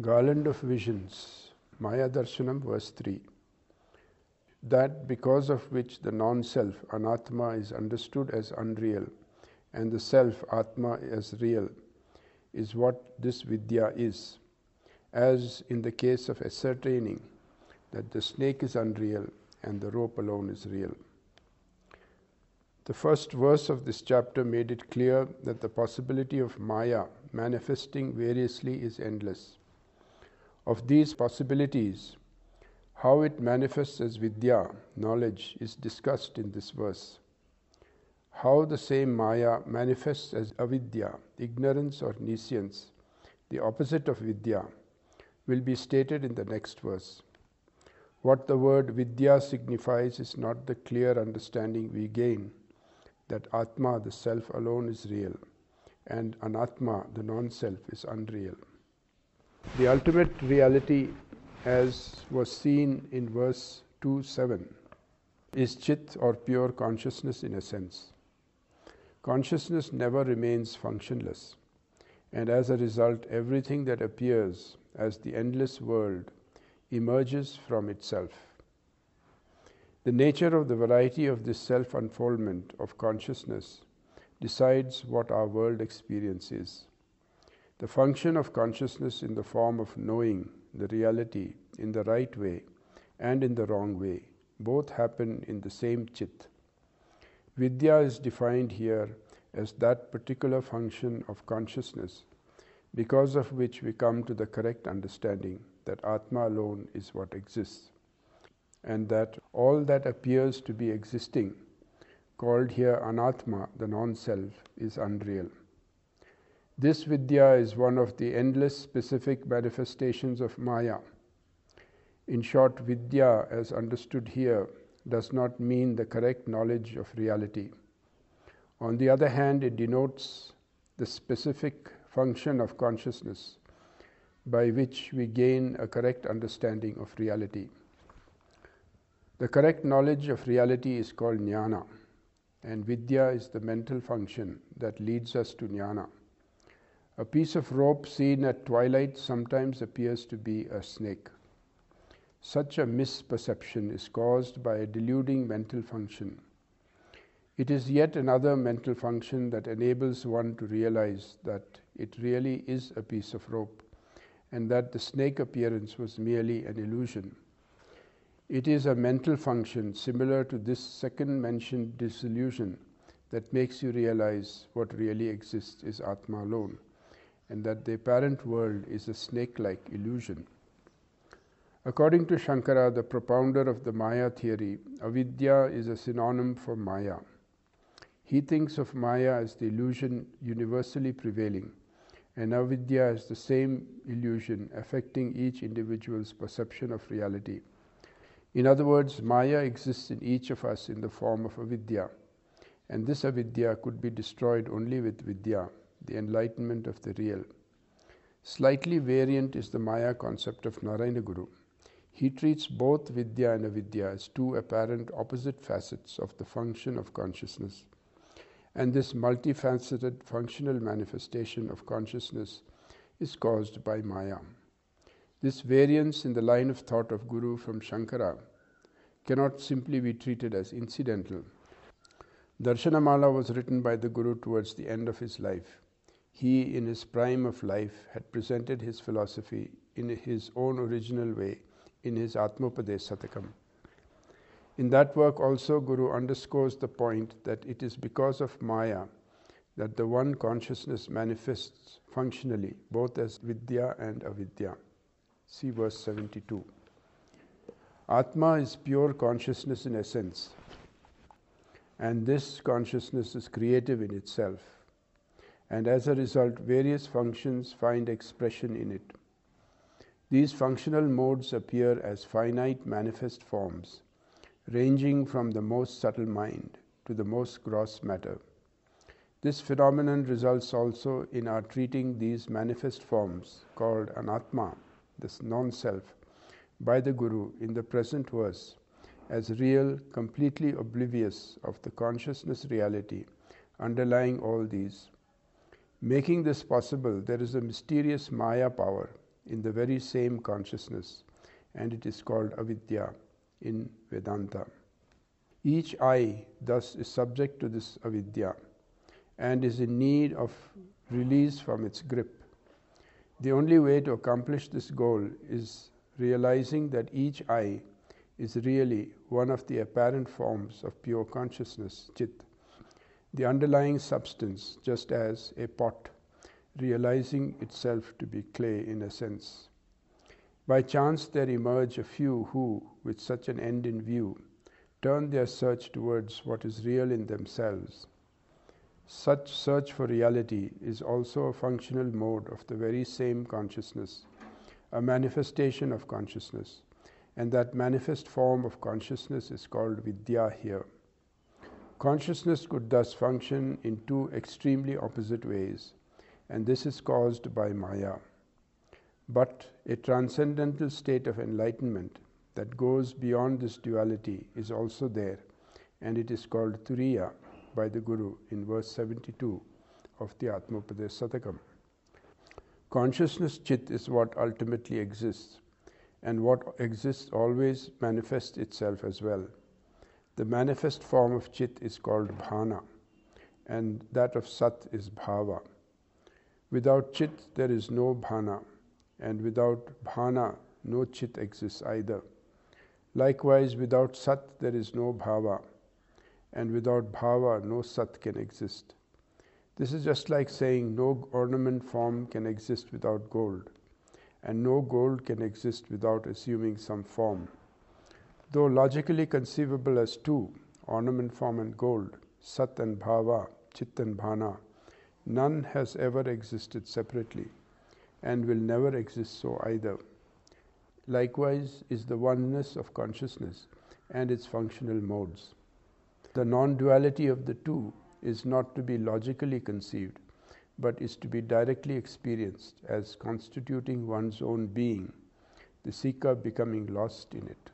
Garland of Visions, Maya Darshanam, verse 3. That because of which the non self, Anatma, is understood as unreal and the self, Atma, as real, is what this Vidya is, as in the case of ascertaining that the snake is unreal and the rope alone is real. The first verse of this chapter made it clear that the possibility of Maya manifesting variously is endless of these possibilities, how it manifests as vidya, knowledge, is discussed in this verse. How the same Maya manifests as avidya, ignorance or nescience, the opposite of vidya, will be stated in the next verse. What the word vidya signifies is not the clear understanding we gain that Atma, the self alone, is real, and Anatma, the non self, is unreal. The ultimate reality, as was seen in verse 2 7, is Chit or pure consciousness in a sense. Consciousness never remains functionless, and as a result, everything that appears as the endless world emerges from itself. The nature of the variety of this self unfoldment of consciousness decides what our world experience is. The function of consciousness in the form of knowing the reality in the right way and in the wrong way both happen in the same chit. Vidya is defined here as that particular function of consciousness because of which we come to the correct understanding that Atma alone is what exists, and that all that appears to be existing, called here Anatma, the non self, is unreal. This Vidya is one of the endless specific manifestations of Maya. In short, Vidya, as understood here, does not mean the correct knowledge of reality. On the other hand, it denotes the specific function of consciousness by which we gain a correct understanding of reality. The correct knowledge of reality is called jnana, and vidya is the mental function that leads us to jnana. A piece of rope seen at twilight sometimes appears to be a snake. Such a misperception is caused by a deluding mental function. It is yet another mental function that enables one to realize that it really is a piece of rope and that the snake appearance was merely an illusion. It is a mental function similar to this second mentioned disillusion that makes you realize what really exists is Atma alone and that the apparent world is a snake like illusion. According to Shankara, the propounder of the Maya theory, avidya is a synonym for Maya. He thinks of Maya as the illusion universally prevailing, and avidya as the same illusion affecting each individual's perception of reality. In other words, Maya exists in each of us in the form of avidya, and this avidya could be destroyed only with vidya, the enlightenment of the real. Slightly variant is the Maya concept of Narayana Guru. He treats both Vidya and Avidya as two apparent opposite facets of the function of consciousness. And this multifaceted functional manifestation of consciousness is caused by Maya. This variance in the line of thought of Guru from Shankara cannot simply be treated as incidental. Darshanamala was written by the Guru towards the end of his life he, in his prime of life, had presented his philosophy in his own original way in his Atmopadesh Satakam. In that work, also, Guru underscores the point that it is because of Maya that the one consciousness manifests functionally both as Vidya and Avidya. See verse 72. Atma is pure consciousness in essence, and this consciousness is creative in itself and as a result, various functions find expression in it. These functional modes appear as finite manifest forms, ranging from the most subtle mind to the most gross matter. This phenomenon results also in our treating these manifest forms, called anatma, this non self, by the Guru in the present verse as real, completely oblivious of the consciousness reality underlying all these Making this possible, there is a mysterious Maya power in the very same consciousness, and it is called avidya in Vedanta. Each I thus is subject to this avidya and is in need of release from its grip. The only way to accomplish this goal is realizing that each I is really one of the apparent forms of pure consciousness, chit, the underlying substance, just as a pot realizing itself to be clay in a sense. By chance, there emerge a few who, with such an end in view, turn their search towards what is real in themselves. Such search for reality is also a functional mode of the very same consciousness, a manifestation of consciousness, and that manifest form of consciousness is called vidya here. Consciousness could thus function in two extremely opposite ways, and this is caused by Maya. But a transcendental state of enlightenment that goes beyond this duality is also there, and it is called Turiya by the Guru in verse 72 of the Atmopadesh Satakam. Consciousness chit is what ultimately exists, and what exists always manifests itself as well. The manifest form of chit is called bhana, and that of sat is bhava. Without chit, there is no bhana, and without bhana, no chit exists either. Likewise, without Sat, there is no Bhava, and without Bhava, no Sat can exist. This is just like saying no ornament form can exist without gold, and no gold can exist without assuming some form. Though logically conceivable as two, ornament form and gold, Sat and Bhava, Chit and Bhana, none has ever existed separately and will never exist so either likewise is the oneness of consciousness and its functional modes. The non duality of the two is not to be logically conceived, but is to be directly experienced as constituting one's own being, the seeker becoming lost in it.